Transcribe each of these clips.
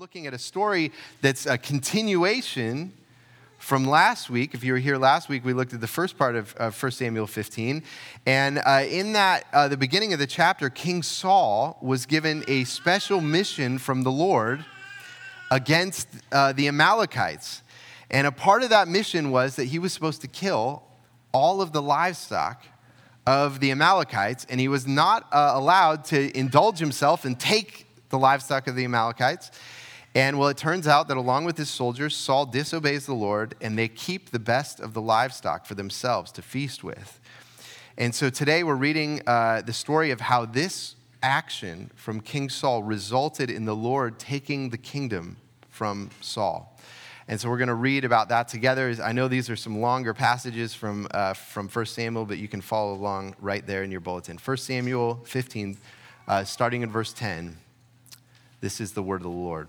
looking at a story that's a continuation from last week. If you were here last week, we looked at the first part of, of 1 Samuel 15. And uh, in that, uh, the beginning of the chapter, King Saul was given a special mission from the Lord against uh, the Amalekites. And a part of that mission was that he was supposed to kill all of the livestock of the Amalekites, and he was not uh, allowed to indulge himself and take the livestock of the Amalekites. And well, it turns out that along with his soldiers, Saul disobeys the Lord and they keep the best of the livestock for themselves to feast with. And so today we're reading uh, the story of how this action from King Saul resulted in the Lord taking the kingdom from Saul. And so we're going to read about that together. I know these are some longer passages from, uh, from 1 Samuel, but you can follow along right there in your bulletin. 1 Samuel 15, uh, starting in verse 10. This is the word of the Lord.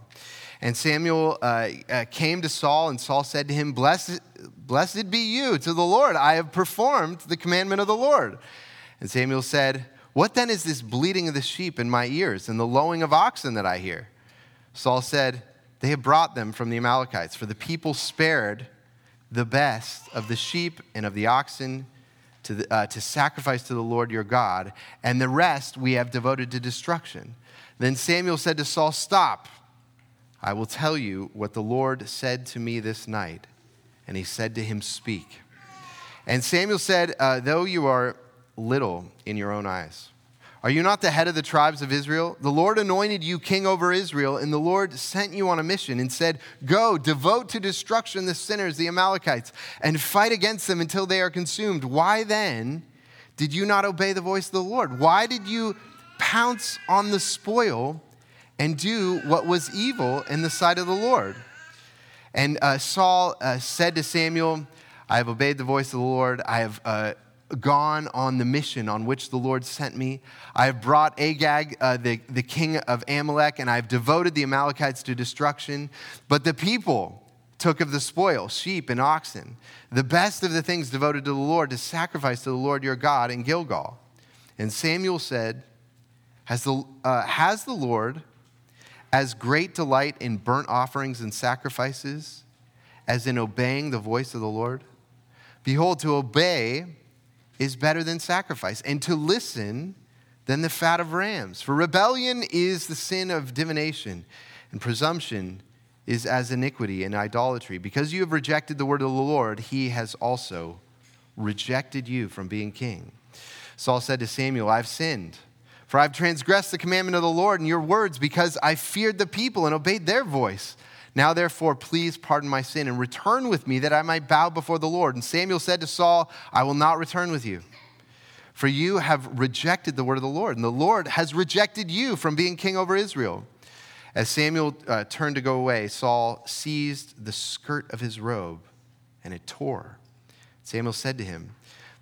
And Samuel uh, uh, came to Saul, and Saul said to him, Blessed, Blessed be you to the Lord. I have performed the commandment of the Lord. And Samuel said, What then is this bleating of the sheep in my ears and the lowing of oxen that I hear? Saul said, They have brought them from the Amalekites, for the people spared the best of the sheep and of the oxen to, the, uh, to sacrifice to the Lord your God, and the rest we have devoted to destruction. Then Samuel said to Saul, Stop. I will tell you what the Lord said to me this night. And he said to him, Speak. And Samuel said, uh, Though you are little in your own eyes, are you not the head of the tribes of Israel? The Lord anointed you king over Israel, and the Lord sent you on a mission and said, Go, devote to destruction the sinners, the Amalekites, and fight against them until they are consumed. Why then did you not obey the voice of the Lord? Why did you pounce on the spoil? And do what was evil in the sight of the Lord. And uh, Saul uh, said to Samuel, I have obeyed the voice of the Lord. I have uh, gone on the mission on which the Lord sent me. I have brought Agag, uh, the, the king of Amalek, and I have devoted the Amalekites to destruction. But the people took of the spoil, sheep and oxen, the best of the things devoted to the Lord, to sacrifice to the Lord your God in Gilgal. And Samuel said, Has the, uh, has the Lord as great delight in burnt offerings and sacrifices as in obeying the voice of the Lord? Behold, to obey is better than sacrifice, and to listen than the fat of rams. For rebellion is the sin of divination, and presumption is as iniquity and idolatry. Because you have rejected the word of the Lord, he has also rejected you from being king. Saul said to Samuel, I've sinned. For I've transgressed the commandment of the Lord and your words because I feared the people and obeyed their voice. Now, therefore, please pardon my sin and return with me that I might bow before the Lord. And Samuel said to Saul, I will not return with you. For you have rejected the word of the Lord, and the Lord has rejected you from being king over Israel. As Samuel uh, turned to go away, Saul seized the skirt of his robe, and it tore. Samuel said to him,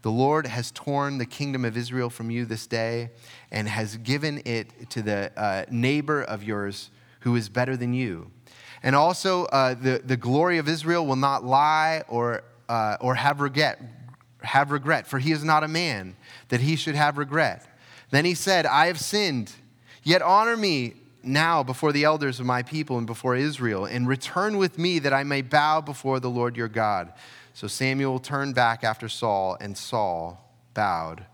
the Lord has torn the kingdom of Israel from you this day and has given it to the uh, neighbor of yours who is better than you. And also, uh, the, the glory of Israel will not lie or, uh, or have, regret, have regret, for he is not a man that he should have regret. Then he said, I have sinned, yet honor me now before the elders of my people and before Israel, and return with me that I may bow before the Lord your God. So Samuel turned back after Saul, and Saul bowed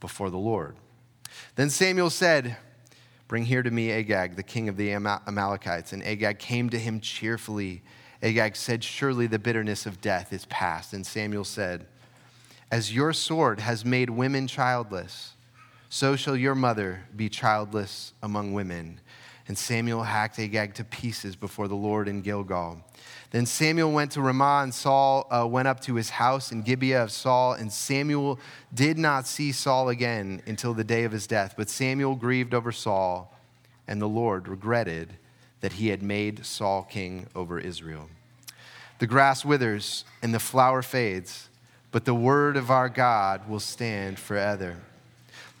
before the Lord. Then Samuel said, Bring here to me Agag, the king of the Amalekites. And Agag came to him cheerfully. Agag said, Surely the bitterness of death is past. And Samuel said, As your sword has made women childless, so shall your mother be childless among women. And Samuel hacked Agag to pieces before the Lord in Gilgal. Then Samuel went to Ramah, and Saul uh, went up to his house in Gibeah of Saul. And Samuel did not see Saul again until the day of his death. But Samuel grieved over Saul, and the Lord regretted that he had made Saul king over Israel. The grass withers and the flower fades, but the word of our God will stand forever.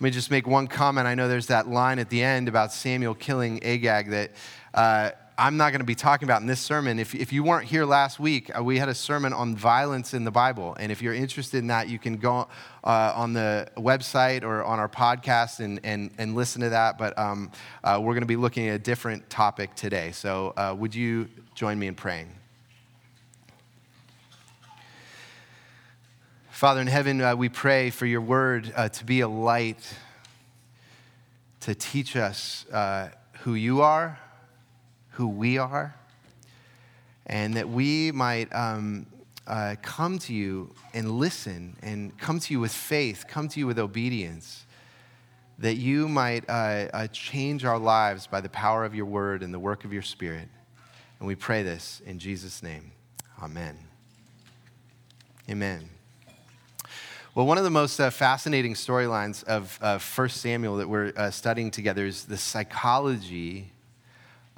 Let me just make one comment. I know there's that line at the end about Samuel killing Agag that uh, I'm not going to be talking about in this sermon. If, if you weren't here last week, uh, we had a sermon on violence in the Bible. And if you're interested in that, you can go uh, on the website or on our podcast and, and, and listen to that. But um, uh, we're going to be looking at a different topic today. So uh, would you join me in praying? Father in heaven, uh, we pray for your word uh, to be a light to teach us who you are who we are, and that we might um, uh, come to you and listen and come to you with faith, come to you with obedience, that you might uh, uh, change our lives by the power of your word and the work of your spirit. And we pray this in Jesus' name. Amen. Amen. Well, one of the most uh, fascinating storylines of uh, 1 Samuel that we're uh, studying together is the psychology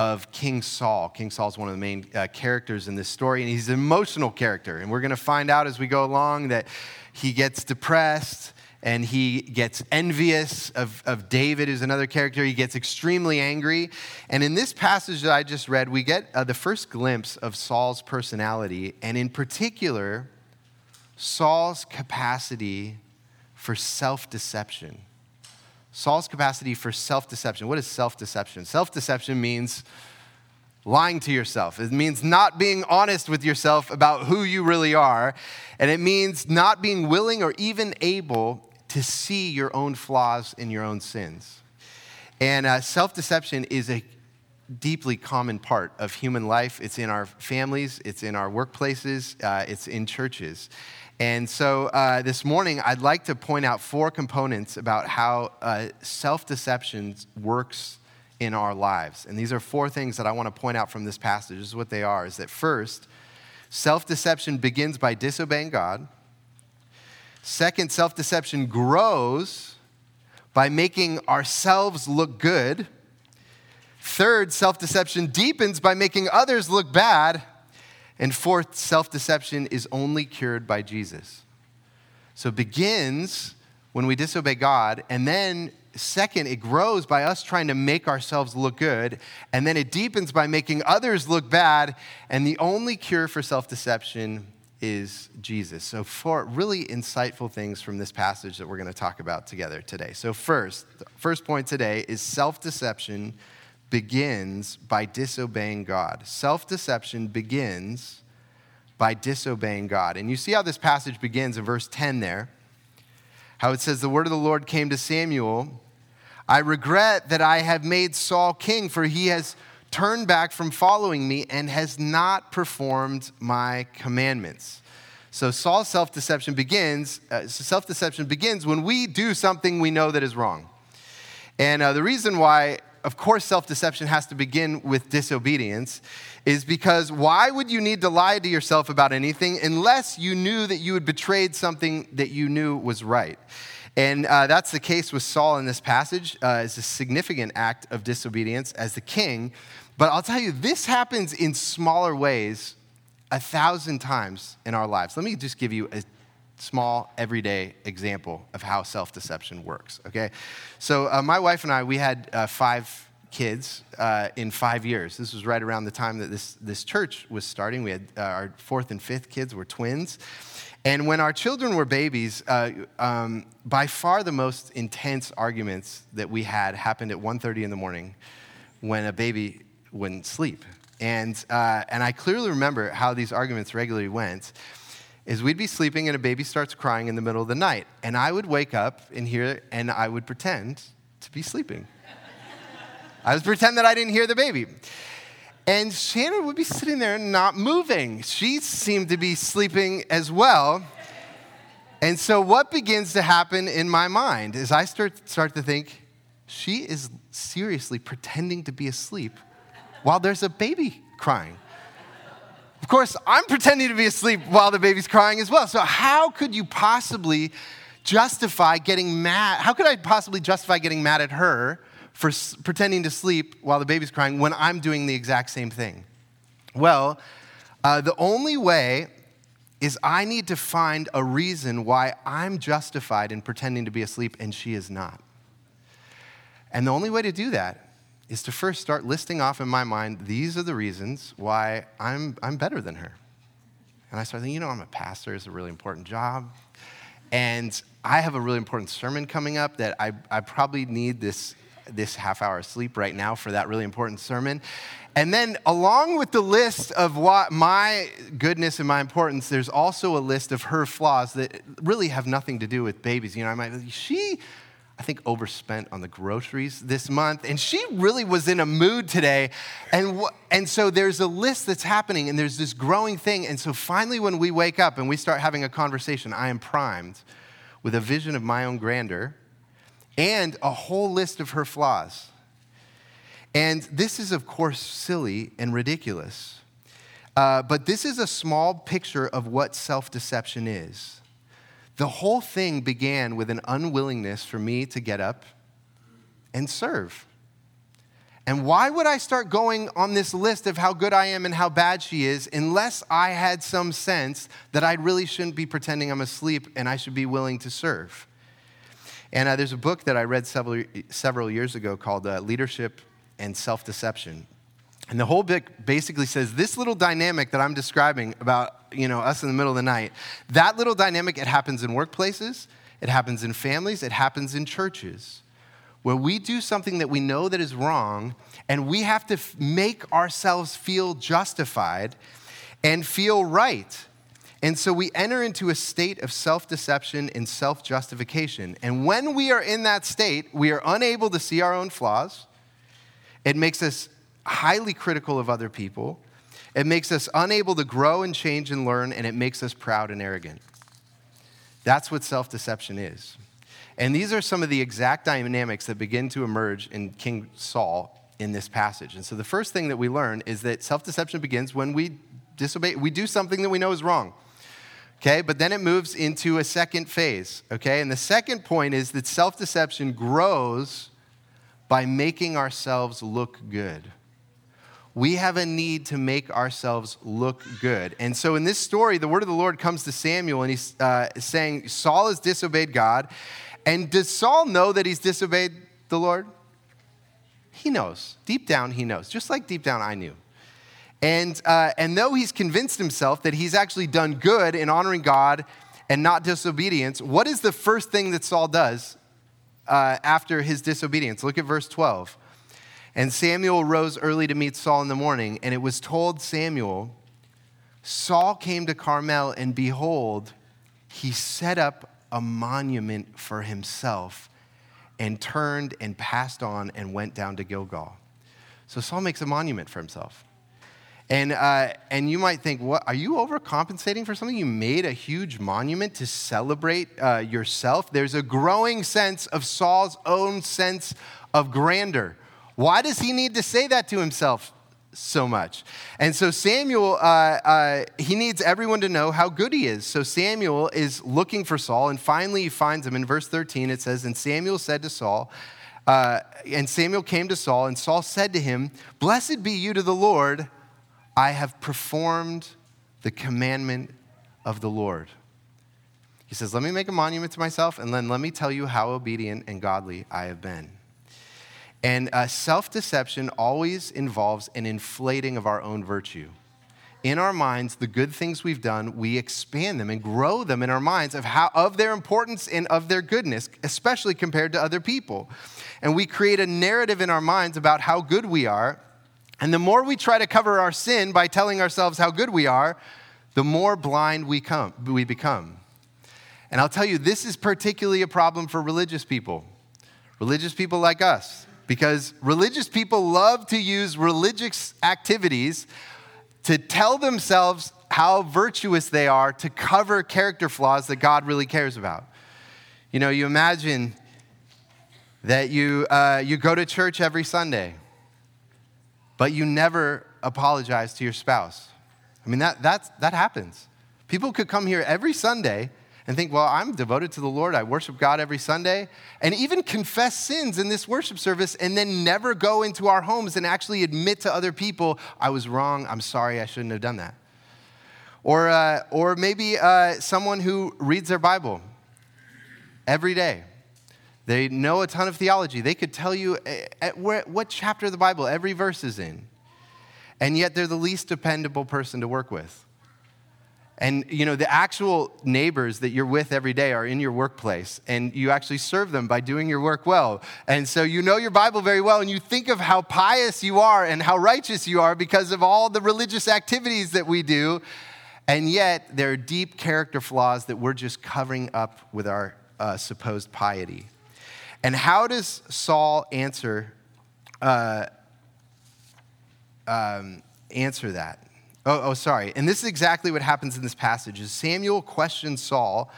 of King Saul. King Saul is one of the main uh, characters in this story, and he's an emotional character. And we're going to find out as we go along that he gets depressed and he gets envious of, of David, who's another character. He gets extremely angry. And in this passage that I just read, we get uh, the first glimpse of Saul's personality, and in particular, Saul's capacity for self deception. Saul's capacity for self deception. What is self deception? Self deception means lying to yourself. It means not being honest with yourself about who you really are. And it means not being willing or even able to see your own flaws and your own sins. And uh, self deception is a deeply common part of human life. It's in our families, it's in our workplaces, uh, it's in churches. And so uh, this morning, I'd like to point out four components about how uh, self deception works in our lives. And these are four things that I want to point out from this passage. This is what they are is that first, self deception begins by disobeying God. Second, self deception grows by making ourselves look good. Third, self deception deepens by making others look bad. And fourth, self deception is only cured by Jesus. So it begins when we disobey God, and then second, it grows by us trying to make ourselves look good, and then it deepens by making others look bad, and the only cure for self deception is Jesus. So, four really insightful things from this passage that we're going to talk about together today. So, first, the first point today is self deception begins by disobeying God. Self deception begins by disobeying God. And you see how this passage begins in verse 10 there. How it says, The word of the Lord came to Samuel. I regret that I have made Saul king, for he has turned back from following me and has not performed my commandments. So Saul's self-deception begins. Uh, self-deception begins when we do something we know that is wrong. And uh, the reason why of course, self deception has to begin with disobedience, is because why would you need to lie to yourself about anything unless you knew that you had betrayed something that you knew was right? And uh, that's the case with Saul in this passage. Uh, it's a significant act of disobedience as the king. But I'll tell you, this happens in smaller ways a thousand times in our lives. Let me just give you a small, everyday example of how self deception works, okay? So, uh, my wife and I, we had uh, five kids uh, in five years. This was right around the time that this, this church was starting. We had uh, our fourth and fifth kids were twins. And when our children were babies, uh, um, by far the most intense arguments that we had happened at 1.30 in the morning when a baby wouldn't sleep. And, uh, and I clearly remember how these arguments regularly went is we'd be sleeping and a baby starts crying in the middle of the night. And I would wake up and hear and I would pretend to be sleeping. I would pretend that I didn't hear the baby. And Shannon would be sitting there not moving. She seemed to be sleeping as well. And so, what begins to happen in my mind is I start, start to think, she is seriously pretending to be asleep while there's a baby crying. Of course, I'm pretending to be asleep while the baby's crying as well. So, how could you possibly justify getting mad? How could I possibly justify getting mad at her for s- pretending to sleep while the baby's crying when I'm doing the exact same thing? Well, uh, the only way is I need to find a reason why I'm justified in pretending to be asleep and she is not. And the only way to do that is to first start listing off in my mind these are the reasons why I'm, I'm better than her. And I start thinking, you know, I'm a pastor, it's a really important job. And I have a really important sermon coming up that I, I probably need this, this half hour of sleep right now for that really important sermon. And then, along with the list of what my goodness and my importance, there's also a list of her flaws that really have nothing to do with babies. You know, I might, she, I think, overspent on the groceries this month, and she really was in a mood today. And, and so there's a list that's happening, and there's this growing thing. And so finally, when we wake up and we start having a conversation, I am primed with a vision of my own grandeur and a whole list of her flaws. And this is, of course, silly and ridiculous. Uh, but this is a small picture of what self deception is. The whole thing began with an unwillingness for me to get up and serve. And why would I start going on this list of how good I am and how bad she is unless I had some sense that I really shouldn't be pretending I'm asleep and I should be willing to serve? And uh, there's a book that I read several, several years ago called uh, Leadership and self deception. And the whole book basically says this little dynamic that I'm describing about you know us in the middle of the night, that little dynamic it happens in workplaces, it happens in families, it happens in churches. Where we do something that we know that is wrong and we have to f- make ourselves feel justified and feel right. And so we enter into a state of self deception and self justification. And when we are in that state, we are unable to see our own flaws. It makes us highly critical of other people. It makes us unable to grow and change and learn, and it makes us proud and arrogant. That's what self deception is. And these are some of the exact dynamics that begin to emerge in King Saul in this passage. And so the first thing that we learn is that self deception begins when we disobey, we do something that we know is wrong. Okay, but then it moves into a second phase. Okay, and the second point is that self deception grows by making ourselves look good. We have a need to make ourselves look good. And so in this story, the word of the Lord comes to Samuel and he's uh, saying, Saul has disobeyed God. And does Saul know that he's disobeyed the Lord? He knows. Deep down, he knows, just like deep down I knew. And, uh, and though he's convinced himself that he's actually done good in honoring God and not disobedience, what is the first thing that Saul does uh, after his disobedience. Look at verse 12. And Samuel rose early to meet Saul in the morning, and it was told Samuel, Saul came to Carmel, and behold, he set up a monument for himself and turned and passed on and went down to Gilgal. So Saul makes a monument for himself. And, uh, and you might think, what, are you overcompensating for something? You made a huge monument to celebrate uh, yourself. There's a growing sense of Saul's own sense of grandeur. Why does he need to say that to himself so much? And so Samuel, uh, uh he needs everyone to know how good he is. So Samuel is looking for Saul, and finally he finds him. In verse 13, it says, And Samuel said to Saul, uh, and Samuel came to Saul, and Saul said to him, Blessed be you to the Lord I have performed the commandment of the Lord. He says, Let me make a monument to myself, and then let me tell you how obedient and godly I have been. And uh, self deception always involves an inflating of our own virtue. In our minds, the good things we've done, we expand them and grow them in our minds of, how, of their importance and of their goodness, especially compared to other people. And we create a narrative in our minds about how good we are and the more we try to cover our sin by telling ourselves how good we are, the more blind we, come, we become. And I'll tell you, this is particularly a problem for religious people, religious people like us, because religious people love to use religious activities to tell themselves how virtuous they are to cover character flaws that God really cares about. You know, you imagine that you, uh, you go to church every Sunday but you never apologize to your spouse. I mean, that, that's, that happens. People could come here every Sunday and think, well, I'm devoted to the Lord. I worship God every Sunday, and even confess sins in this worship service, and then never go into our homes and actually admit to other people, I was wrong. I'm sorry. I shouldn't have done that. Or, uh, or maybe uh, someone who reads their Bible every day. They know a ton of theology. They could tell you eh, at where, what chapter of the Bible every verse is in. And yet they're the least dependable person to work with. And you know, the actual neighbors that you're with every day are in your workplace, and you actually serve them by doing your work well. And so you know your Bible very well, and you think of how pious you are and how righteous you are because of all the religious activities that we do. And yet, there are deep character flaws that we're just covering up with our uh, supposed piety. And how does Saul answer, uh, um, answer that? Oh, oh, sorry. And this is exactly what happens in this passage is Samuel questions Saul,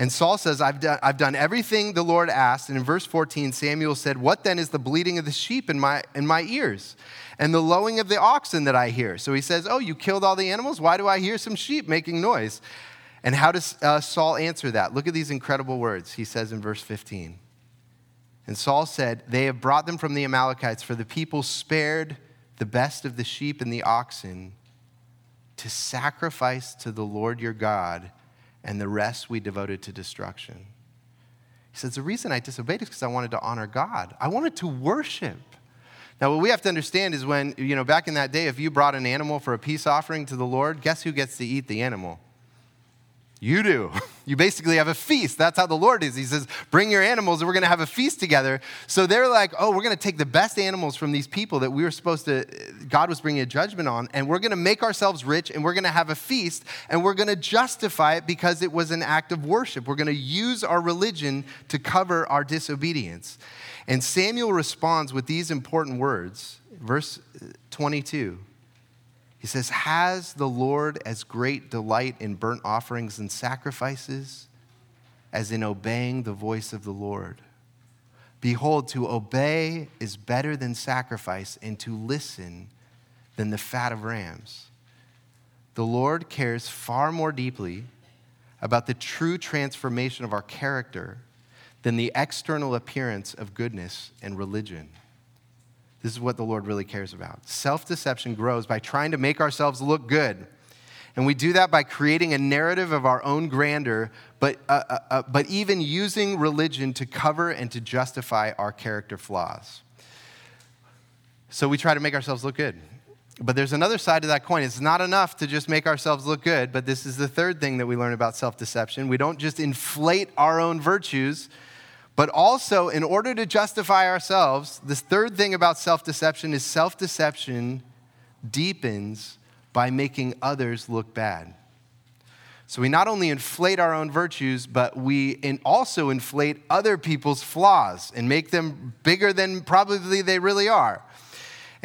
and Saul says, I've done, I've done everything the Lord asked. And in verse 14, Samuel said, What then is the bleating of the sheep in my, in my ears? And the lowing of the oxen that I hear. So he says, Oh, you killed all the animals? Why do I hear some sheep making noise? And how does uh, Saul answer that? Look at these incredible words. He says in verse 15. And Saul said, They have brought them from the Amalekites, for the people spared the best of the sheep and the oxen to sacrifice to the Lord your God, and the rest we devoted to destruction. He says, The reason I disobeyed is because I wanted to honor God. I wanted to worship. Now, what we have to understand is when, you know, back in that day, if you brought an animal for a peace offering to the Lord, guess who gets to eat the animal? You do. You basically have a feast. That's how the Lord is. He says, Bring your animals and we're going to have a feast together. So they're like, Oh, we're going to take the best animals from these people that we were supposed to, God was bringing a judgment on, and we're going to make ourselves rich and we're going to have a feast and we're going to justify it because it was an act of worship. We're going to use our religion to cover our disobedience. And Samuel responds with these important words, verse uh, 22. He says, Has the Lord as great delight in burnt offerings and sacrifices as in obeying the voice of the Lord? Behold, to obey is better than sacrifice, and to listen than the fat of rams. The Lord cares far more deeply about the true transformation of our character than the external appearance of goodness and religion. This is what the Lord really cares about. Self deception grows by trying to make ourselves look good. And we do that by creating a narrative of our own grandeur, but, uh, uh, uh, but even using religion to cover and to justify our character flaws. So we try to make ourselves look good. But there's another side to that coin. It's not enough to just make ourselves look good, but this is the third thing that we learn about self deception. We don't just inflate our own virtues but also, in order to justify ourselves, this third thing about self deception is self deception deepens by making others look bad. So we not only inflate our own virtues, but we also inflate other people's flaws and make them bigger than probably they really are.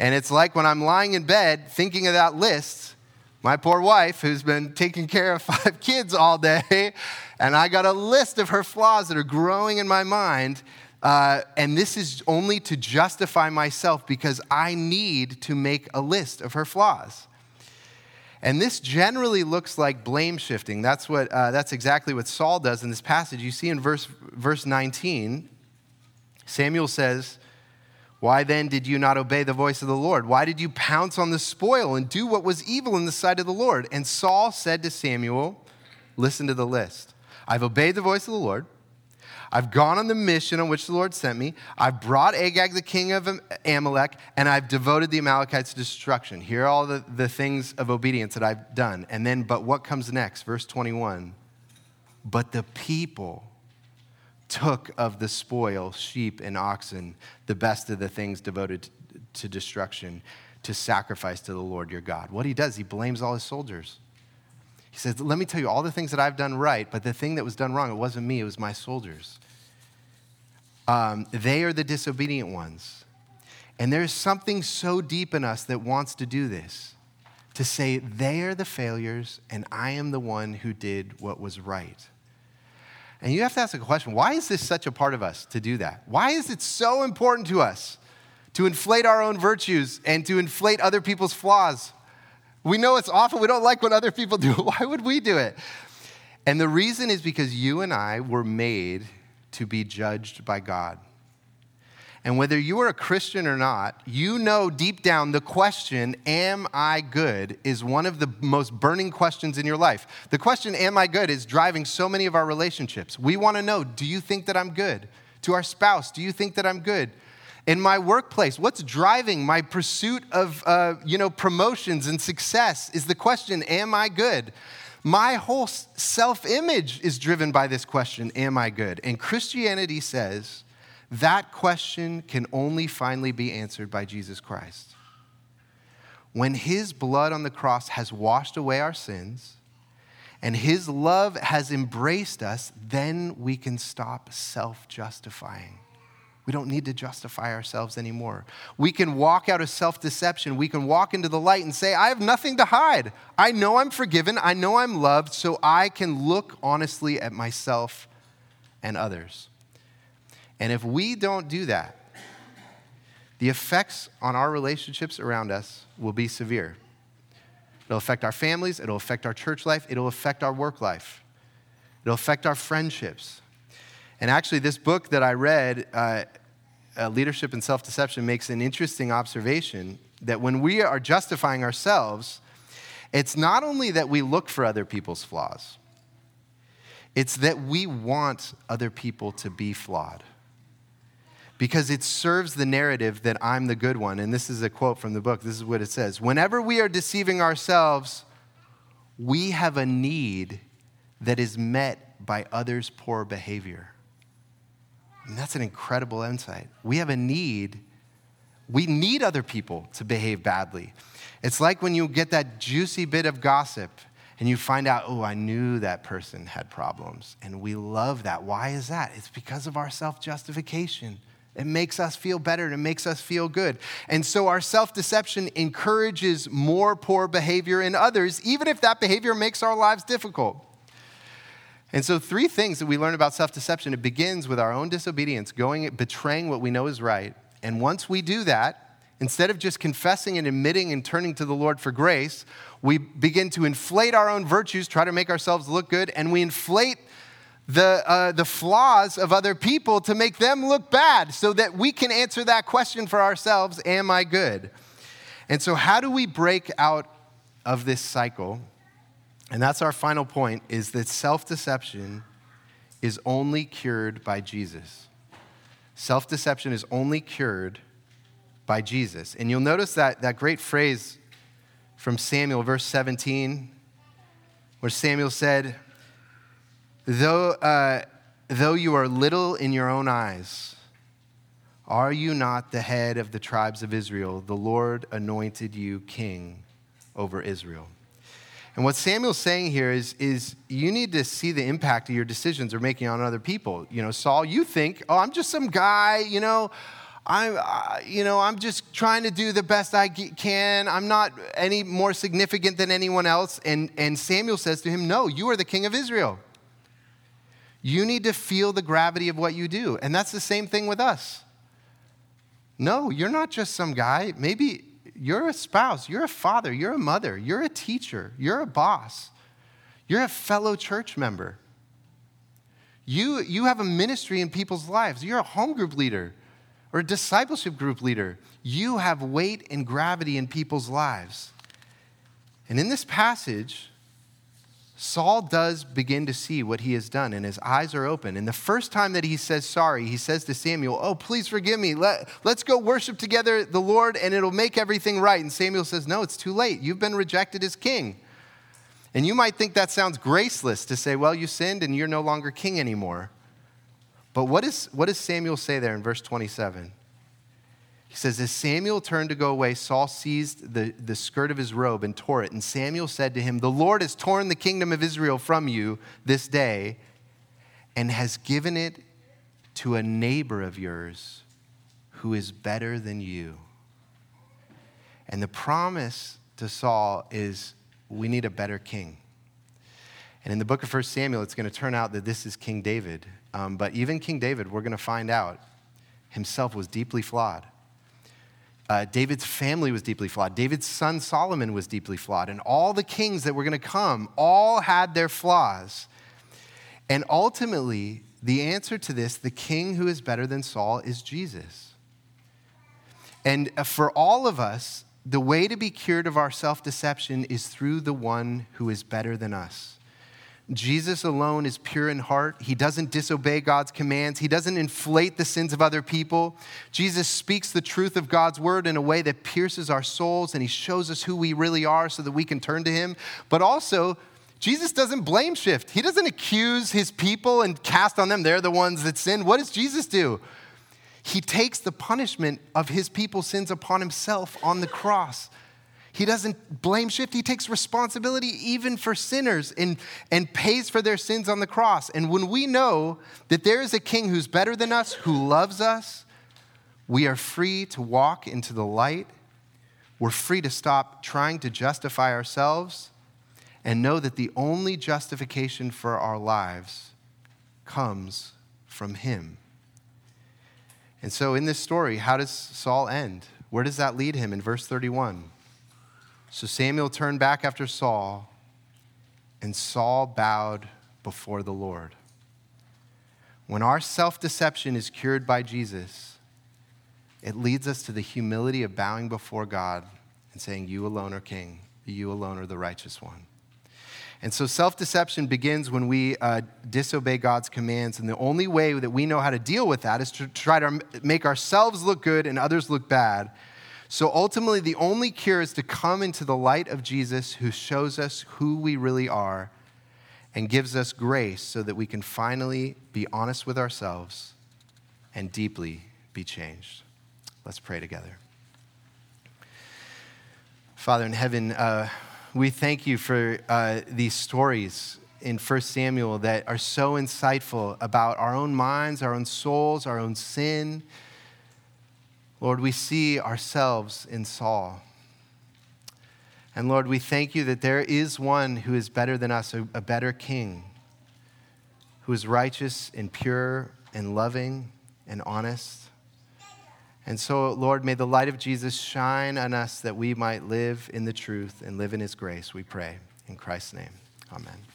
And it's like when I'm lying in bed thinking of that list, my poor wife, who's been taking care of five kids all day, and I got a list of her flaws that are growing in my mind. Uh, and this is only to justify myself because I need to make a list of her flaws. And this generally looks like blame shifting. That's, what, uh, that's exactly what Saul does in this passage. You see in verse, verse 19, Samuel says, Why then did you not obey the voice of the Lord? Why did you pounce on the spoil and do what was evil in the sight of the Lord? And Saul said to Samuel, Listen to the list. I've obeyed the voice of the Lord. I've gone on the mission on which the Lord sent me. I've brought Agag, the king of Amalek, and I've devoted the Amalekites to destruction. Here are all the, the things of obedience that I've done. And then, but what comes next? Verse 21. But the people took of the spoil, sheep and oxen, the best of the things devoted to destruction, to sacrifice to the Lord your God. What he does, he blames all his soldiers. He says, Let me tell you all the things that I've done right, but the thing that was done wrong, it wasn't me, it was my soldiers. Um, they are the disobedient ones. And there's something so deep in us that wants to do this to say, they are the failures, and I am the one who did what was right. And you have to ask a question why is this such a part of us to do that? Why is it so important to us to inflate our own virtues and to inflate other people's flaws? We know it's awful. We don't like what other people do. Why would we do it? And the reason is because you and I were made to be judged by God. And whether you are a Christian or not, you know deep down the question, Am I good? is one of the most burning questions in your life. The question, Am I good? is driving so many of our relationships. We want to know, Do you think that I'm good? To our spouse, Do you think that I'm good? In my workplace, what's driving my pursuit of uh, you know, promotions and success is the question, Am I good? My whole self image is driven by this question, Am I good? And Christianity says, that question can only finally be answered by Jesus Christ. When his blood on the cross has washed away our sins and his love has embraced us, then we can stop self justifying. We don't need to justify ourselves anymore. We can walk out of self deception. We can walk into the light and say, I have nothing to hide. I know I'm forgiven. I know I'm loved, so I can look honestly at myself and others. And if we don't do that, the effects on our relationships around us will be severe. It'll affect our families, it'll affect our church life, it'll affect our work life, it'll affect our friendships. And actually, this book that I read, uh, uh, Leadership and Self Deception, makes an interesting observation that when we are justifying ourselves, it's not only that we look for other people's flaws, it's that we want other people to be flawed because it serves the narrative that I'm the good one. And this is a quote from the book. This is what it says Whenever we are deceiving ourselves, we have a need that is met by others' poor behavior. And that's an incredible insight. We have a need. We need other people to behave badly. It's like when you get that juicy bit of gossip and you find out, oh, I knew that person had problems. And we love that. Why is that? It's because of our self justification. It makes us feel better and it makes us feel good. And so our self deception encourages more poor behavior in others, even if that behavior makes our lives difficult. And so, three things that we learn about self deception it begins with our own disobedience, going, betraying what we know is right. And once we do that, instead of just confessing and admitting and turning to the Lord for grace, we begin to inflate our own virtues, try to make ourselves look good, and we inflate the, uh, the flaws of other people to make them look bad so that we can answer that question for ourselves Am I good? And so, how do we break out of this cycle? And that's our final point is that self deception is only cured by Jesus. Self deception is only cured by Jesus. And you'll notice that, that great phrase from Samuel, verse 17, where Samuel said, Though, uh, though you are little in your own eyes, are you not the head of the tribes of Israel? The Lord anointed you king over Israel. And what Samuel's saying here is, is you need to see the impact of your decisions are making on other people. You know, Saul, you think, oh, I'm just some guy, you know, I'm, uh, you know, I'm just trying to do the best I can. I'm not any more significant than anyone else. And, and Samuel says to him, no, you are the king of Israel. You need to feel the gravity of what you do. And that's the same thing with us. No, you're not just some guy. Maybe you're a spouse, you're a father, you're a mother, you're a teacher, you're a boss, you're a fellow church member. You, you have a ministry in people's lives. You're a home group leader or a discipleship group leader. You have weight and gravity in people's lives. And in this passage, Saul does begin to see what he has done, and his eyes are open. And the first time that he says sorry, he says to Samuel, Oh, please forgive me. Let, let's go worship together the Lord, and it'll make everything right. And Samuel says, No, it's too late. You've been rejected as king. And you might think that sounds graceless to say, Well, you sinned, and you're no longer king anymore. But what, is, what does Samuel say there in verse 27? He says, As Samuel turned to go away, Saul seized the, the skirt of his robe and tore it. And Samuel said to him, The Lord has torn the kingdom of Israel from you this day and has given it to a neighbor of yours who is better than you. And the promise to Saul is we need a better king. And in the book of 1 Samuel, it's going to turn out that this is King David. Um, but even King David, we're going to find out, himself was deeply flawed. Uh, David's family was deeply flawed. David's son Solomon was deeply flawed. And all the kings that were going to come all had their flaws. And ultimately, the answer to this, the king who is better than Saul, is Jesus. And for all of us, the way to be cured of our self deception is through the one who is better than us. Jesus alone is pure in heart. He doesn't disobey God's commands. He doesn't inflate the sins of other people. Jesus speaks the truth of God's word in a way that pierces our souls and he shows us who we really are so that we can turn to him. But also, Jesus doesn't blame shift. He doesn't accuse his people and cast on them, they're the ones that sin. What does Jesus do? He takes the punishment of his people's sins upon himself on the cross. He doesn't blame shift. He takes responsibility even for sinners and, and pays for their sins on the cross. And when we know that there is a king who's better than us, who loves us, we are free to walk into the light. We're free to stop trying to justify ourselves and know that the only justification for our lives comes from him. And so, in this story, how does Saul end? Where does that lead him in verse 31? So Samuel turned back after Saul, and Saul bowed before the Lord. When our self deception is cured by Jesus, it leads us to the humility of bowing before God and saying, You alone are king, you alone are the righteous one. And so self deception begins when we uh, disobey God's commands. And the only way that we know how to deal with that is to try to make ourselves look good and others look bad so ultimately, the only cure is to come into the light of Jesus who shows us who we really are and gives us grace so that we can finally be honest with ourselves and deeply be changed. Let's pray together. Father in heaven, uh, we thank you for uh, these stories in 1 Samuel that are so insightful about our own minds, our own souls, our own sin Lord, we see ourselves in Saul. And Lord, we thank you that there is one who is better than us, a, better king, who is righteous and pure and loving and honest. And so, Lord, may the light of Jesus shine on us that we might live in the truth and live in his grace, we pray. In Christ's name, amen.